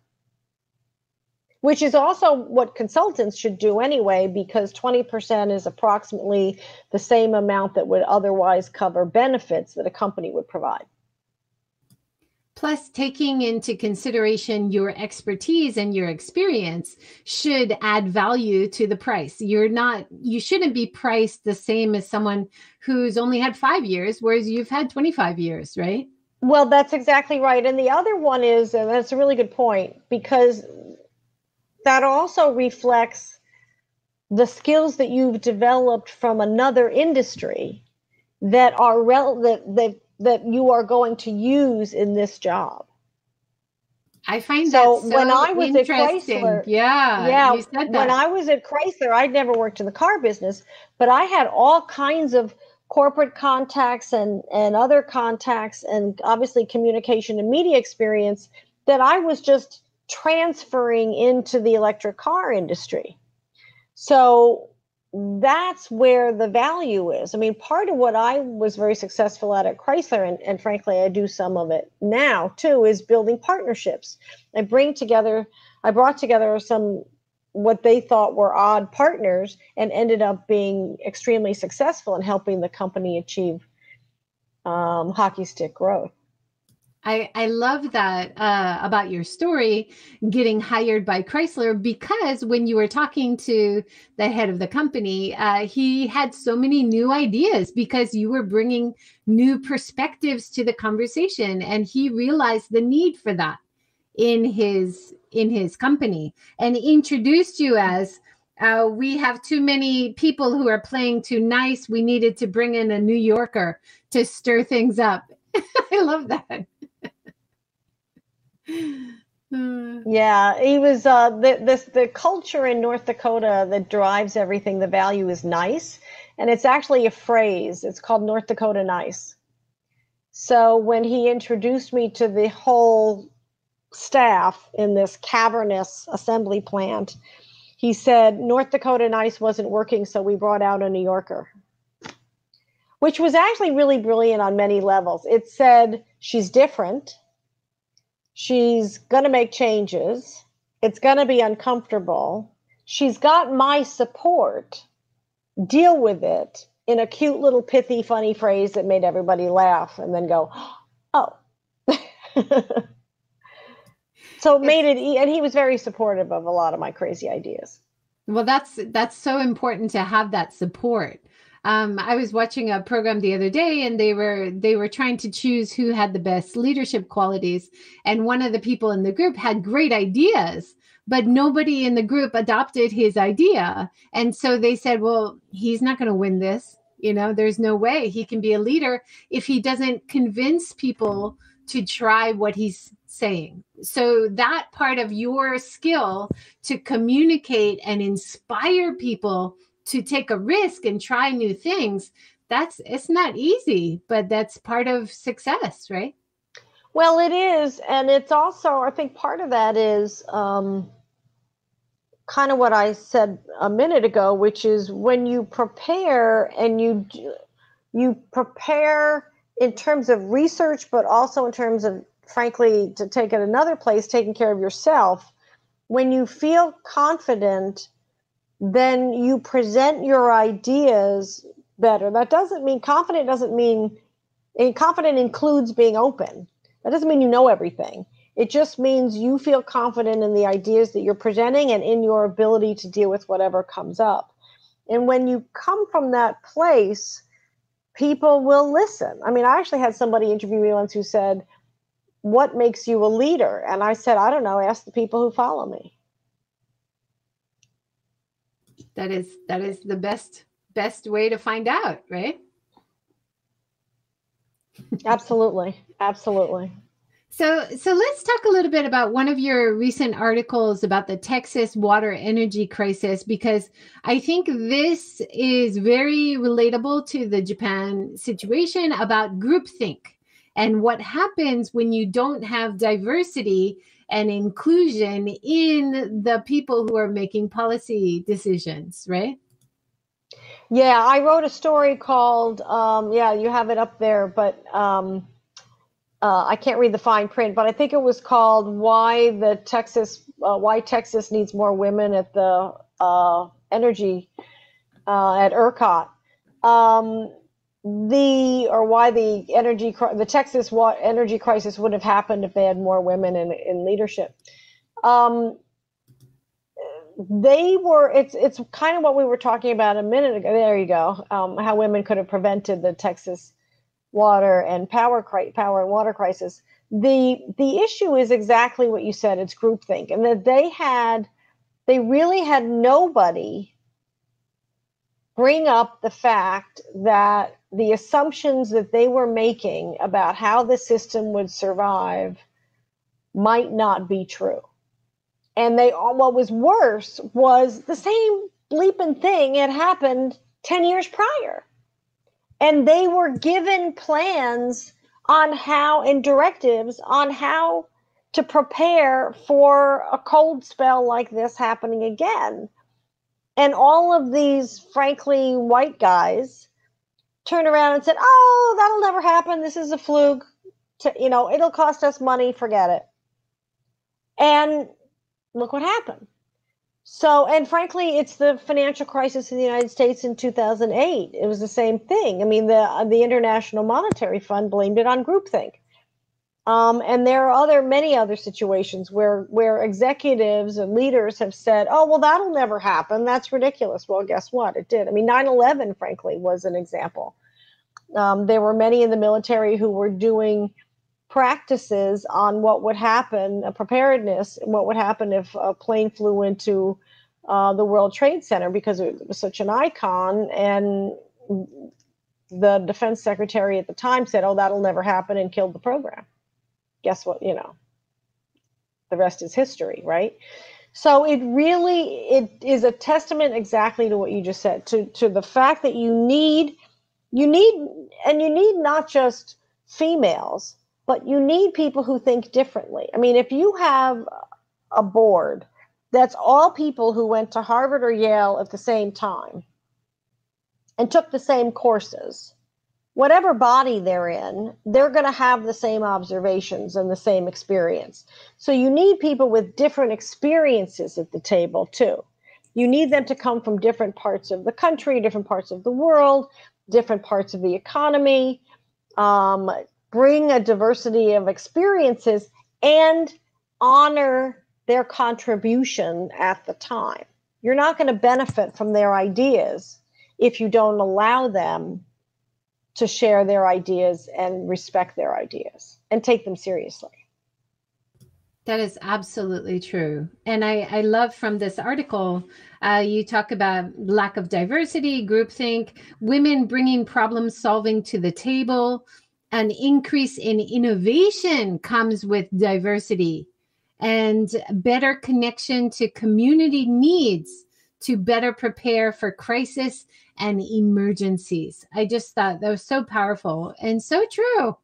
which is also what consultants should do anyway, because 20% is approximately the same amount that would otherwise cover benefits that a company would provide. Plus, taking into consideration your expertise and your experience should add value to the price. You're not, you shouldn't be priced the same as someone who's only had five years, whereas you've had 25 years, right? Well, that's exactly right. And the other one is, and that's a really good point, because that also reflects the skills that you've developed from another industry that are rel- that, that that you are going to use in this job. I find so, so when I was at Chrysler, yeah, yeah, when I was at Chrysler, I'd never worked in the car business, but I had all kinds of corporate contacts and and other contacts, and obviously communication and media experience that I was just transferring into the electric car industry. So that's where the value is. I mean, part of what I was very successful at at Chrysler, and, and frankly, I do some of it now too, is building partnerships. I bring together, I brought together some what they thought were odd partners and ended up being extremely successful in helping the company achieve um, hockey stick growth. I, I love that uh, about your story getting hired by Chrysler because when you were talking to the head of the company, uh, he had so many new ideas because you were bringing new perspectives to the conversation and he realized the need for that. in his in his company and introduced you as uh, we have too many people who are playing too nice. We needed to bring in a New Yorker to stir things up. I love that. yeah, he was uh, the the culture in North Dakota that drives everything. The value is nice, and it's actually a phrase. It's called North Dakota nice. So when he introduced me to the whole staff in this cavernous assembly plant, he said North Dakota Nice wasn't working, so we brought out a New Yorker, which was actually really brilliant on many levels. It said she's different, she's going to make changes, it's going to be uncomfortable, she's got my support, deal with it in a cute little pithy, funny phrase that made everybody laugh and then go, oh. so it made it and he was very supportive of a lot of my crazy ideas. Well that's that's so important to have that support um, i was watching a program the other day and they were they were trying to choose who had the best leadership qualities. And one of the people in the group had great ideas but nobody in the group adopted his idea. And so they said well he's not going to win this. You know there's no way he can be a leader if he doesn't convince people to try what he's saying. So that part of your skill to communicate and inspire people to take a risk and try new things, that's it's not easy, but that's part of success, right? Well, it is, and it's also I think part of that is um, kind of what I said a minute ago, which is when you prepare and you you prepare in terms of research, but also in terms of frankly, to take it another place, taking care of yourself, when you feel confident, then you present your ideas better. That doesn't mean confident doesn't mean confident includes being open. That doesn't mean you know everything. It just means you feel confident in the ideas that you're presenting and in your ability to deal with whatever comes up. And when you come from that place, people will listen. I mean, I actually had somebody interview me once who said, what makes you a leader? And I said, I don't know, ask the people who follow me. That is that is the best best way to find out, right? absolutely. Absolutely. So, so let's talk a little bit about one of your recent articles about the Texas water energy crisis, because I think this is very relatable to the Japan situation about groupthink and what happens when you don't have diversity and inclusion in the people who are making policy decisions, right? Yeah, I wrote a story called, um, yeah, you have it up there, but um, uh, I can't read the fine print, but I think it was called "Why the Texas uh, Why Texas Needs More Women at the uh, Energy uh, at ERCOT." Um, the or why the energy the Texas water energy crisis would have happened if they had more women in in leadership. Um, they were it's it's kind of what we were talking about a minute ago. There you go. Um, how women could have prevented the Texas water and power power and water crisis. The the issue is exactly what you said. It's groupthink, and that they had they really had nobody bring up the fact that the assumptions that they were making about how the system would survive might not be true. And they what was worse was the same bleeping thing had happened 10 years prior. And they were given plans on how and directives on how to prepare for a cold spell like this happening again. And all of these, frankly, white guys turned around and said, "Oh, that'll never happen. This is a fluke. To, you know, it'll cost us money. Forget it." And look what happened. So, and frankly, it's the financial crisis in the United States in 2008. It was the same thing. I mean, the the International Monetary Fund blamed it on groupthink. Um, and there are other many other situations where where executives and leaders have said, "Oh, well, that'll never happen. That's ridiculous." Well, guess what? It did. I mean, 9/11, frankly, was an example. Um, there were many in the military who were doing practices on what would happen, a preparedness, what would happen if a plane flew into uh, the World Trade Center because it was such an icon. And the defense secretary at the time said, oh, that'll never happen and killed the program. Guess what? You know, the rest is history, right? So it really it is a testament exactly to what you just said to to the fact that you need you need and you need not just females but you need people who think differently. I mean, if you have a board that's all people who went to Harvard or Yale at the same time and took the same courses, whatever body they're in, they're going to have the same observations and the same experience. So you need people with different experiences at the table too. You need them to come from different parts of the country, different parts of the world, different parts of the economy, um, bring a diversity of experiences and honor their contribution at the time. You're not going to benefit from their ideas if you don't allow them to share their ideas and respect their ideas and take them seriously. That is absolutely true. And I, I love from this article, uh, you talk about lack of diversity, groupthink, women bringing problem solving to the table. An increase in innovation comes with diversity and better connection to community needs to better prepare for crisis and emergencies. I just thought that was so powerful and so true.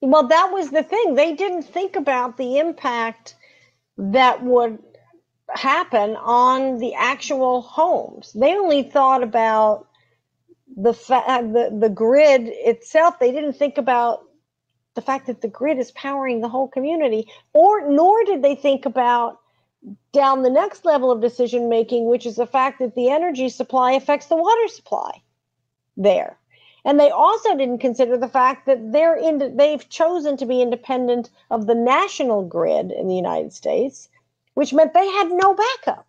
Well, that was the thing. They didn't think about the impact that would happen on the actual homes. They only thought about the fa- uh, the the grid itself. They didn't think about the fact that the grid is powering the whole community, or nor did they think about down the next level of decision making, which is the fact that the energy supply affects the water supply there. And they also didn't consider the fact that they're in, they've chosen to be independent of the national grid in the United States, which meant they had no backup.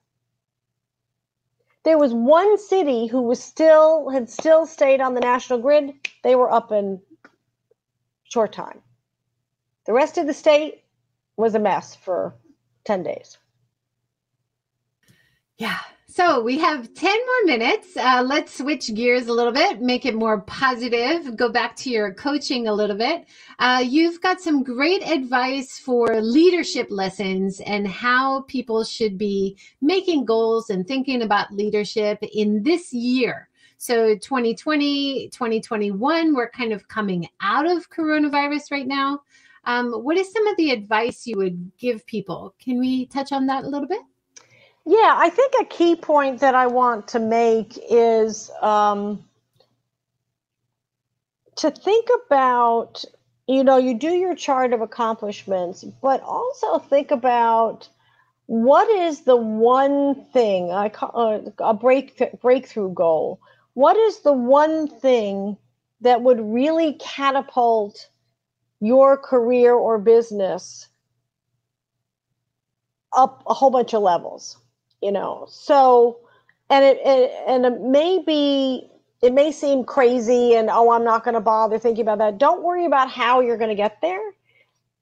There was one city who was still had still stayed on the national grid. They were up in short time. The rest of the state was a mess for 10 days. Yeah. So we have 10 more minutes. Uh, let's switch gears a little bit, make it more positive, go back to your coaching a little bit. Uh, you've got some great advice for leadership lessons and how people should be making goals and thinking about leadership in this year. So 2020, 2021, we're kind of coming out of coronavirus right now. Um, what is some of the advice you would give people? Can we touch on that a little bit? Yeah, I think a key point that I want to make is um, to think about, you know, you do your chart of accomplishments, but also think about what is the one thing I call uh, a break breakthrough goal. What is the one thing that would really catapult your career or business up a whole bunch of levels? You know so and it, it and it may be it may seem crazy and oh i'm not going to bother thinking about that. Don't worry about how you're going to get there.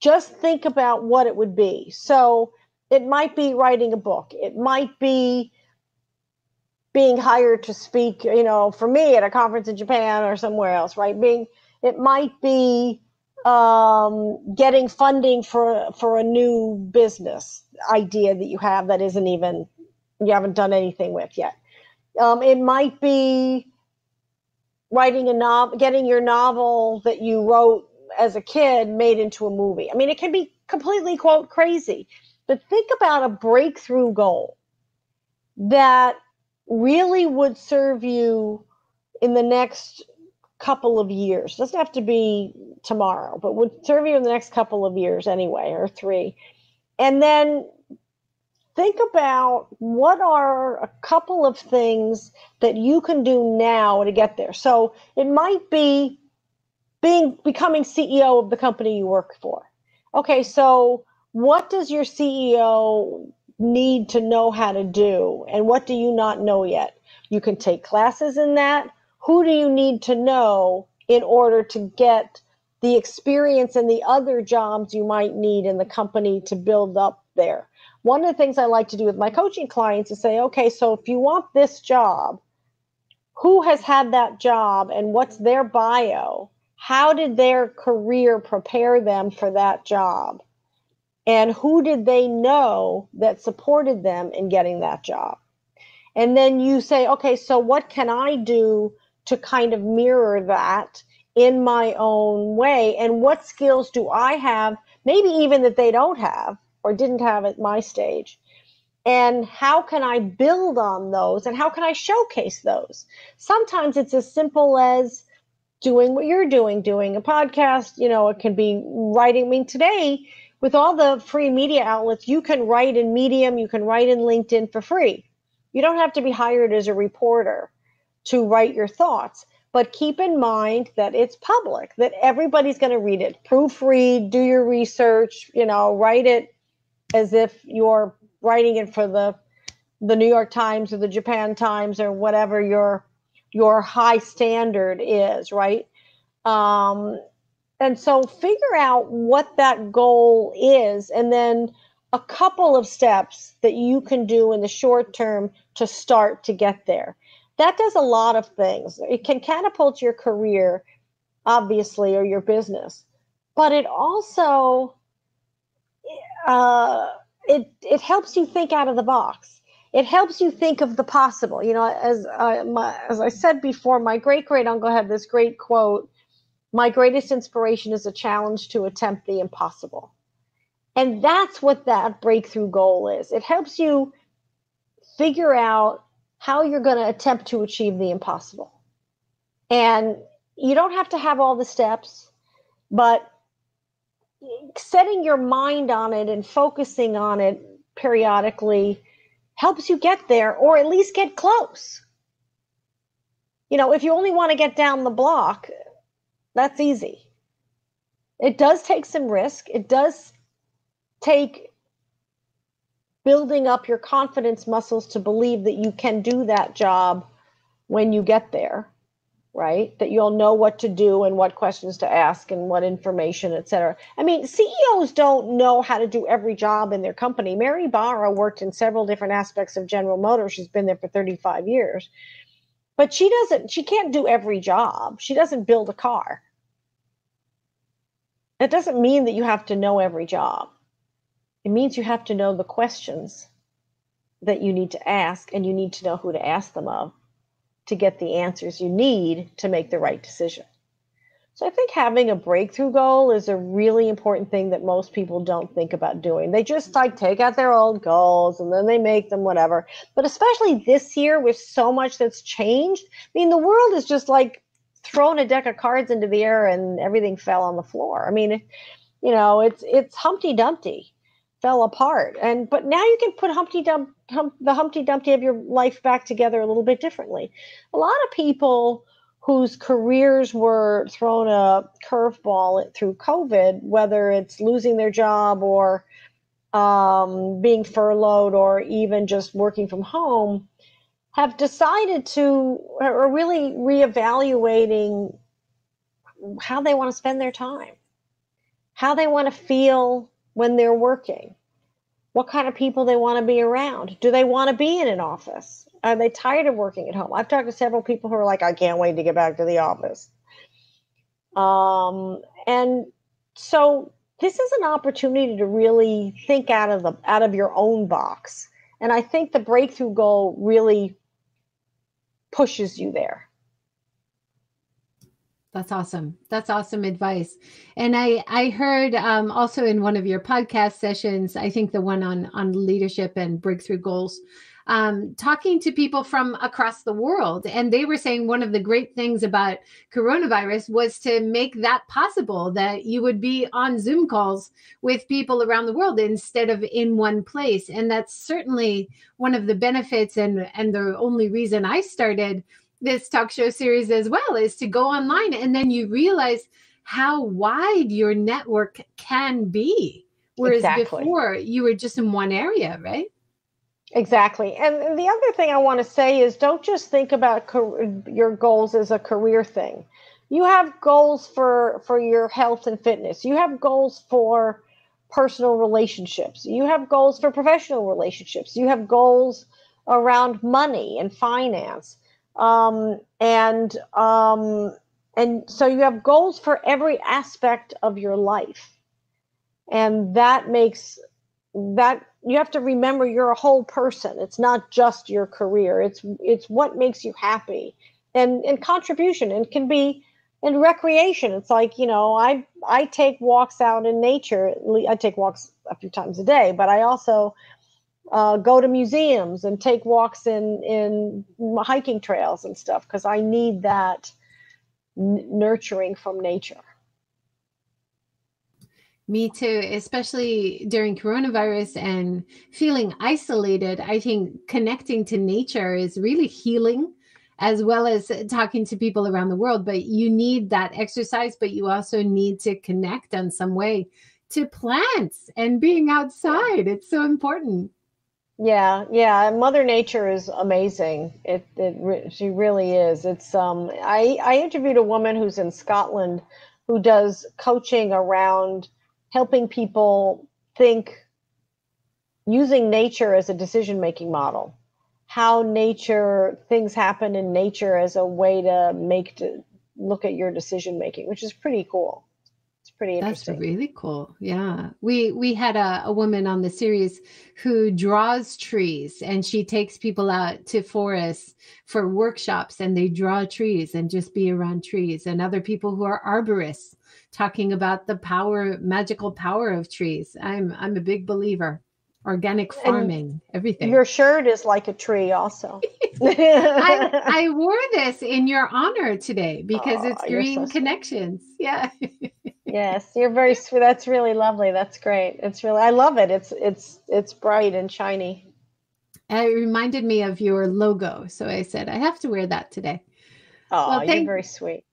Just think about what it would be. So it might be writing a book. It might be being hired to speak you know for me at a conference in japan or somewhere else right? Being it might be um, getting funding for for a new business idea that you have that isn't even you haven't done anything with yet. Um, it might be writing a novel, getting your novel that you wrote as a kid made into a movie. I mean, it can be completely quote crazy, but think about a breakthrough goal that really would serve you in the next couple of years. Doesn't have to be tomorrow, but would serve you in the next couple of years anyway, or three. And then think about what are a couple of things that you can do now to get there. So it might be being becoming CEO of the company you work for. Okay, so what does your CEO need to know how to do and what do you not know yet? You can take classes in that. Who do you need to know in order to get the experience and the other jobs you might need in the company to build up there. One of the things I like to do with my coaching clients is say, okay, so if you want this job, who has had that job and what's their bio? How did their career prepare them for that job? And who did they know that supported them in getting that job? And then you say, okay, so what can I do to kind of mirror that in my own way? And what skills do I have, maybe even that they don't have or didn't have at my stage? And how can I build on those and how can I showcase those? Sometimes it's as simple as doing what you're doing, doing a podcast, you know, it can be writing. I mean, today, with all the free media outlets, you can write in Medium, you can write in LinkedIn for free. You don't have to be hired as a reporter to write your thoughts. But keep in mind that it's public, that everybody's going to read it. Proofread, do your research, you know, write it as if you're writing it for the the New York Times or the Japan Times or whatever your your high standard is, right? Um, and so figure out what that goal is and then a couple of steps that you can do in the short term to start to get there. That does a lot of things. It can catapult your career, obviously, or your business, but it also uh, it it helps you think out of the box. It helps you think of the possible. You know, as uh, my, as I said before, my great great uncle had this great quote: "My greatest inspiration is a challenge to attempt the impossible." And that's what that breakthrough goal is. It helps you figure out how you're going to attempt to achieve the impossible. And you don't have to have all the steps, but setting your mind on it and focusing on it periodically helps you get there or at least get close. You know, if you only want to get down the block, that's easy. It does take some risk. It does take building up your confidence muscles to believe that you can do that job when you get there right? That you'll know what to do and what questions to ask and what information et cetera. I mean ceos don't know how to do every job in their company. Mary barra worked in several different aspects of general motors. She's been there for 35 years. But she doesn't she can't do every job. She doesn't build a car. That doesn't mean that you have to know every job. It means you have to know the questions that you need to ask and you need to know who to ask them of to get the answers you need to make the right decision. So I think having a breakthrough goal is a really important thing that most people don't think about doing. They just like take out their old goals and then they make them whatever. But especially this year with so much that's changed, I mean the world is just like thrown a deck of cards into the air and everything fell on the floor. I mean, you know, it's it's Humpty Dumpty fell apart. And but now you can put Humpty Dump hum, the Humpty Dumpty of your life back together a little bit differently. A lot of people whose careers were thrown a curveball through COVID, whether it's losing their job or um, being furloughed or even just working from home, have decided to are really reevaluating how they want to spend their time, how they want to feel when they're working, what kind of people they want to be around. Do they want to be in an office? Are they tired of working at home? I've talked to several people who are like, I can't wait to get back to the office. Um, and so this is an opportunity to really think out of the out of your own box. And I think the breakthrough goal really pushes you there. That's awesome. That's awesome advice. And I I heard um, also in one of your podcast sessions, I think the one on on leadership and breakthrough goals, um, talking to people from across the world, and they were saying one of the great things about coronavirus was to make that possible that you would be on Zoom calls with people around the world instead of in one place, and that's certainly one of the benefits and and the only reason I started this talk show series as well is to go online and then you realize how wide your network can be. Whereas exactly. before you were just in one area right? Exactly. And the other thing i want to say is don't just think about your goals as a career thing. You have goals for for your health and fitness. You have goals for personal relationships. You have goals for professional relationships. You have goals around money and finance um, and um, and so you have goals for every aspect of your life. And that makes that you have to remember you're a whole person. It's not just your career. It's it's what makes you happy and and contribution. And can be and recreation. It's like you know i i take walks out in nature. I take walks a few times a day but i also uh, go to museums and take walks in in hiking trails and stuff because i need that n- nurturing from nature me too, especially during coronavirus and feeling isolated. I think connecting to nature is really healing as well as talking to people around the world. But you need that exercise, but you also need to connect in some way to plants and being outside. It's so important. Yeah, yeah. Mother Nature is amazing. It, it she really is. It's um. I I interviewed a woman who's in Scotland who does coaching around helping people think using nature as a decision making model how nature things happen in nature as a way to make to look at your decision making which is pretty cool pretty interesting that's really cool yeah we we had a, a woman on the series who draws trees and she takes people out to forests for workshops and they draw trees and just be around trees and other people who are arborists talking about the power, magical power of trees. I'm I'm a big believer. Organic farming, and everything. Your shirt is like a tree, also. I, I, wore this in your honor today because oh, it's Green so Connections. Yeah. yes, you're very sweet. That's really lovely. That's great. It's really I love it. It's it's it's bright and shiny. it reminded me of your logo, so I said I have to wear that today. Oh, well, thank, you're very sweet.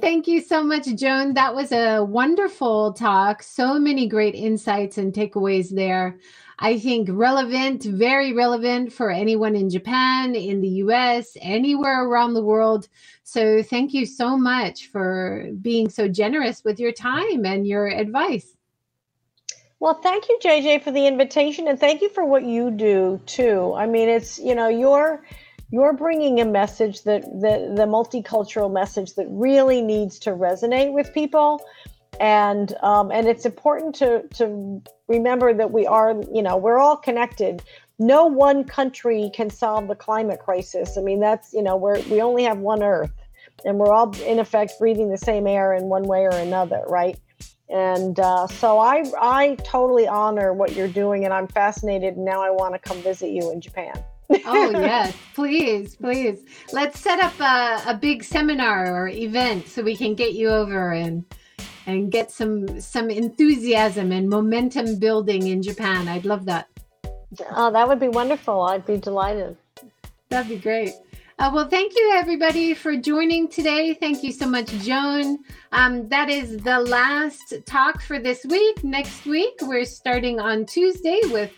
Thank you so much, Joan. That was a wonderful talk. So many great insights and takeaways there. I think relevant, very relevant for anyone in Japan, in the US, anywhere around the world. So thank you so much for being so generous with your time and your advice. Well, thank you, JJ, for the invitation, and thank you for what you do too. I mean, it's you know, you're you're bringing a message that the, the multicultural message that really needs to resonate with people. And um, and it's important to to remember that we are you know we're all connected. No one country can solve the climate crisis. I mean that's you know we're we only have one earth and we're all in effect breathing the same air in one way or another right? And uh, so I I totally honor what you're doing, and I'm fascinated. And now I want to come visit you in Japan oh yes. Please please. Let's set up a, a big seminar or event so we can get you over and and get some some enthusiasm and momentum building in japan. I'd love that. Oh that would be wonderful. I'd be delighted. That'd be great. Uh, well, thank you everybody for joining today. Thank you so much, Joan. Um, that is the last talk for this week. Next week, we're starting on Tuesday with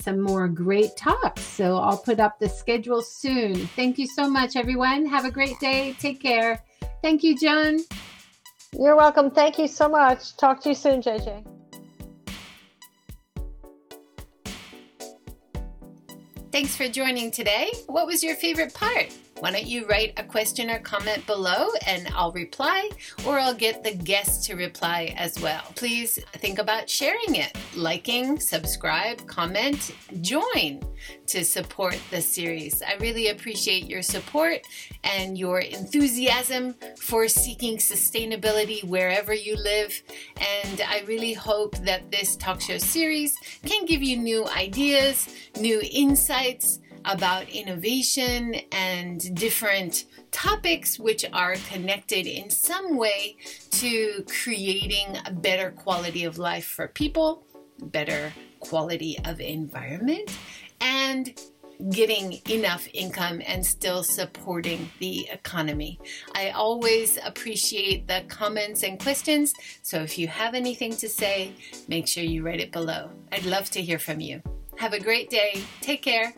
some more great talks. So I'll put up the schedule soon. Thank you so much, everyone. Have a great day. Take care. Thank you, Joan. You're welcome. Thank you so much. Talk to you soon, JJ. Thanks for joining today. What was your favorite part? Why don't you write a question or comment below and I'll reply, or I'll get the guest to reply as well. Please think about sharing it, liking, subscribe, comment, join to support the series. I really appreciate your support and your enthusiasm for seeking sustainability wherever you live. And I really hope that this talk show series can give you new ideas, new insights about innovation and different topics which are connected in some way to creating a better quality of life for people, better quality of environment, and getting enough income and still supporting the economy. I always appreciate the comments and questions, so if you have anything to say, make sure you write it below. I'd love to hear from you. Have a great day. Take care.